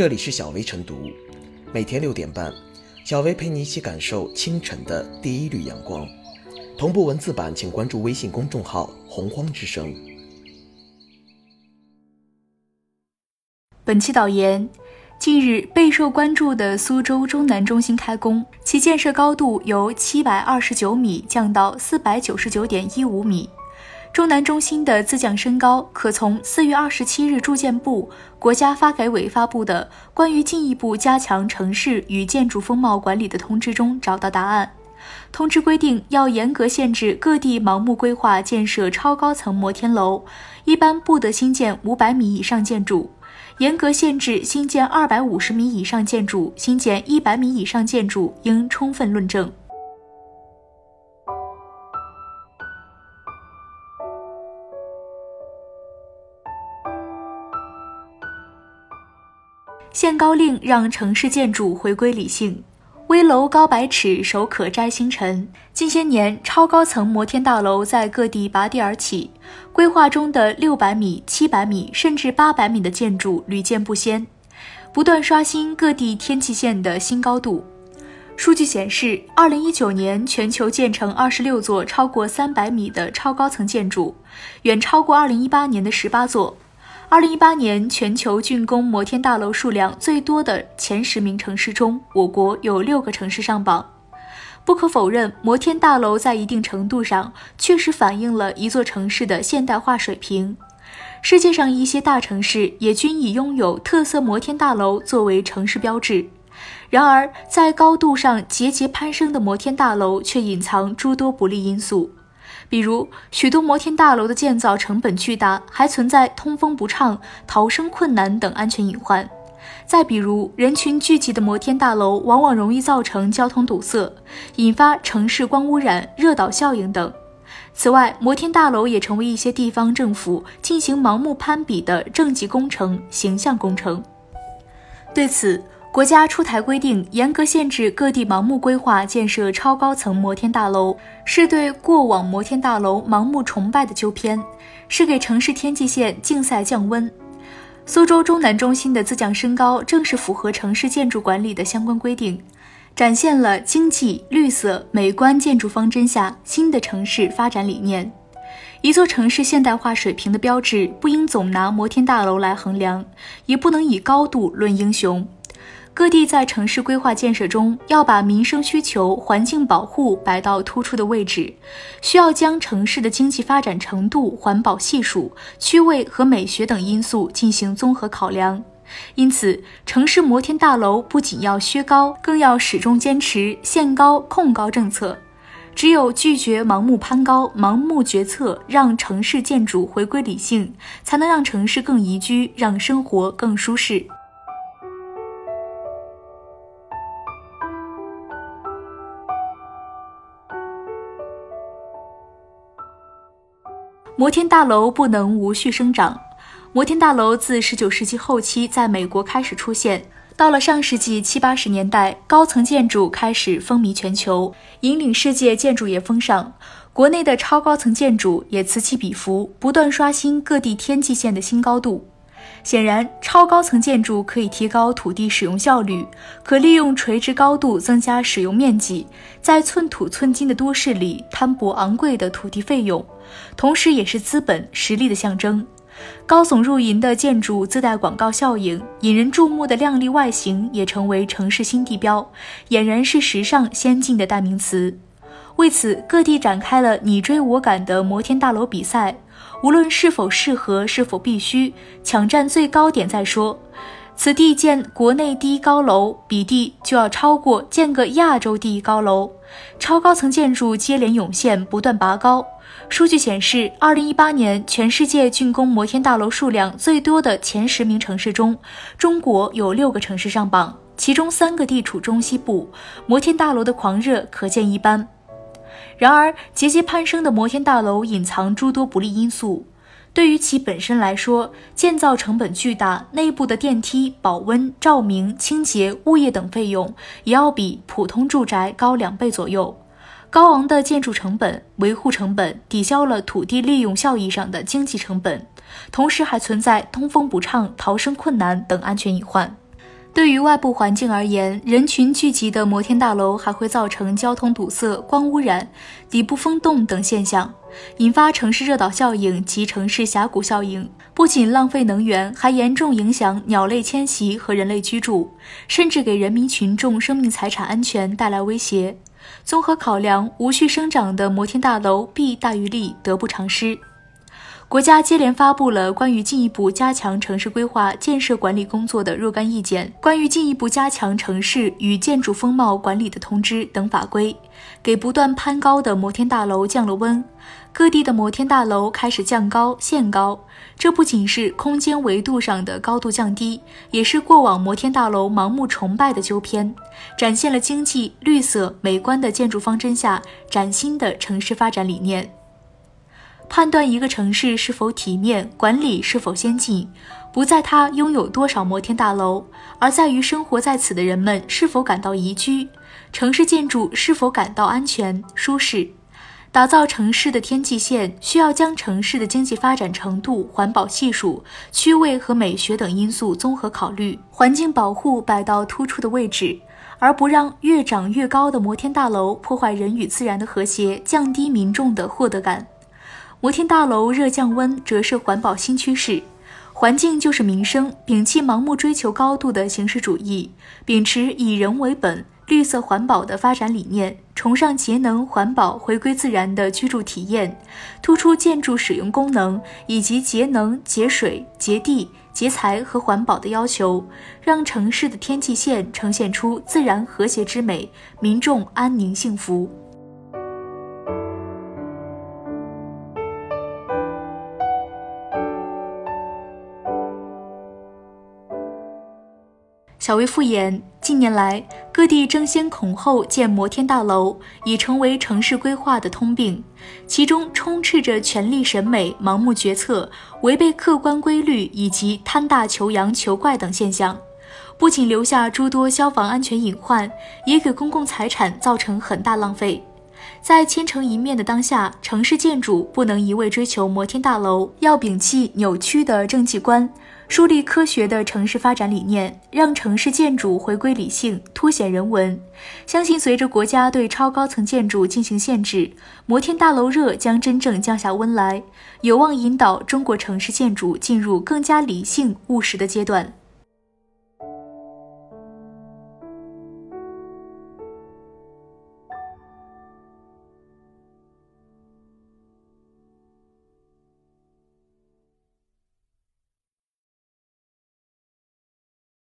这里是小薇晨读，每天六点半，小薇陪你一起感受清晨的第一缕阳光。同步文字版，请关注微信公众号“洪荒之声”。本期导言：近日备受关注的苏州中南中心开工，其建设高度由七百二十九米降到四百九十九点一五米。中南中心的自降身高，可从四月二十七日住建部、国家发改委发布的《关于进一步加强城市与建筑风貌管理的通知》中找到答案。通知规定，要严格限制各地盲目规划建设超高层摩天楼，一般不得新建五百米以上建筑。严格限制新建二百五十米以上建筑，新建一百米以上建筑应充分论证。限高令让城市建筑回归理性。危楼高百尺，手可摘星辰。近些年，超高层摩天大楼在各地拔地而起，规划中的六百米、七百米甚至八百米的建筑屡见不鲜，不断刷新各地天际线的新高度。数据显示，二零一九年全球建成二十六座超过三百米的超高层建筑，远超过二零一八年的十八座。二零一八年全球竣工摩天大楼数量最多的前十名城市中，我国有六个城市上榜。不可否认，摩天大楼在一定程度上确实反映了一座城市的现代化水平。世界上一些大城市也均以拥有特色摩天大楼作为城市标志。然而，在高度上节节攀升的摩天大楼却隐藏诸多不利因素。比如，许多摩天大楼的建造成本巨大，还存在通风不畅、逃生困难等安全隐患。再比如，人群聚集的摩天大楼往往容易造成交通堵塞，引发城市光污染、热岛效应等。此外，摩天大楼也成为一些地方政府进行盲目攀比的政绩工程、形象工程。对此，国家出台规定，严格限制各地盲目规划建设超高层摩天大楼，是对过往摩天大楼盲目崇拜的纠偏，是给城市天际线竞赛降温。苏州中南中心的自降升高，正是符合城市建筑管理的相关规定，展现了经济、绿色、美观建筑方针下新的城市发展理念。一座城市现代化水平的标志，不应总拿摩天大楼来衡量，也不能以高度论英雄。各地在城市规划建设中，要把民生需求、环境保护摆到突出的位置，需要将城市的经济发展程度、环保系数、区位和美学等因素进行综合考量。因此，城市摩天大楼不仅要削高，更要始终坚持限高控高政策。只有拒绝盲目攀高、盲目决策，让城市建筑回归理性，才能让城市更宜居，让生活更舒适。摩天大楼不能无序生长。摩天大楼自十九世纪后期在美国开始出现，到了上世纪七八十年代，高层建筑开始风靡全球，引领世界建筑业风尚。国内的超高层建筑也此起彼伏，不断刷新各地天际线的新高度。显然，超高层建筑可以提高土地使用效率，可利用垂直高度增加使用面积，在寸土寸金的都市里摊薄昂贵的土地费用，同时也是资本实力的象征。高耸入云的建筑自带广告效应，引人注目的亮丽外形也成为城市新地标，俨然是时尚先进的代名词。为此，各地展开了你追我赶的摩天大楼比赛。无论是否适合，是否必须，抢占最高点再说。此地建国内第一高楼，彼地就要超过建个亚洲第一高楼。超高层建筑接连涌现，不断拔高。数据显示，二零一八年全世界竣工摩天大楼数量最多的前十名城市中，中国有六个城市上榜，其中三个地处中西部。摩天大楼的狂热可见一斑。然而，节节攀升的摩天大楼隐藏诸多不利因素。对于其本身来说，建造成本巨大，内部的电梯、保温、照明、清洁、物业等费用也要比普通住宅高两倍左右。高昂的建筑成本、维护成本抵消了土地利用效益上的经济成本，同时还存在通风不畅、逃生困难等安全隐患。对于外部环境而言，人群聚集的摩天大楼还会造成交通堵塞、光污染、底部风洞等现象，引发城市热岛效应及城市峡谷效应。不仅浪费能源，还严重影响鸟类迁徙和人类居住，甚至给人民群众生命财产安全带来威胁。综合考量，无序生长的摩天大楼弊大于利，得不偿失。国家接连发布了关于进一步加强城市规划建设管理工作的若干意见、关于进一步加强城市与建筑风貌管理的通知等法规，给不断攀高的摩天大楼降了温。各地的摩天大楼开始降高限高，这不仅是空间维度上的高度降低，也是过往摩天大楼盲目崇拜的纠偏，展现了经济、绿色、美观的建筑方针下崭新的城市发展理念。判断一个城市是否体面，管理是否先进，不在它拥有多少摩天大楼，而在于生活在此的人们是否感到宜居，城市建筑是否感到安全舒适。打造城市的天际线，需要将城市的经济发展程度、环保系数、区位和美学等因素综合考虑，环境保护摆到突出的位置，而不让越长越高的摩天大楼破坏人与自然的和谐，降低民众的获得感。摩天大楼热降温折射环保新趋势，环境就是民生，摒弃盲目追求高度的形式主义，秉持以人为本、绿色环保的发展理念，崇尚节能环保、回归自然的居住体验，突出建筑使用功能以及节能、节水、节地、节材和环保的要求，让城市的天际线呈现出自然和谐之美，民众安宁幸福。小薇复言，近年来各地争先恐后建摩天大楼，已成为城市规划的通病。其中充斥着权力审美、盲目决策、违背客观规律以及贪大求洋求怪等现象，不仅留下诸多消防安全隐患，也给公共财产造成很大浪费。在千城一面的当下，城市建筑不能一味追求摩天大楼，要摒弃扭曲的政绩观。树立科学的城市发展理念，让城市建筑回归理性，凸显人文。相信随着国家对超高层建筑进行限制，摩天大楼热将真正降下温来，有望引导中国城市建筑进入更加理性务实的阶段。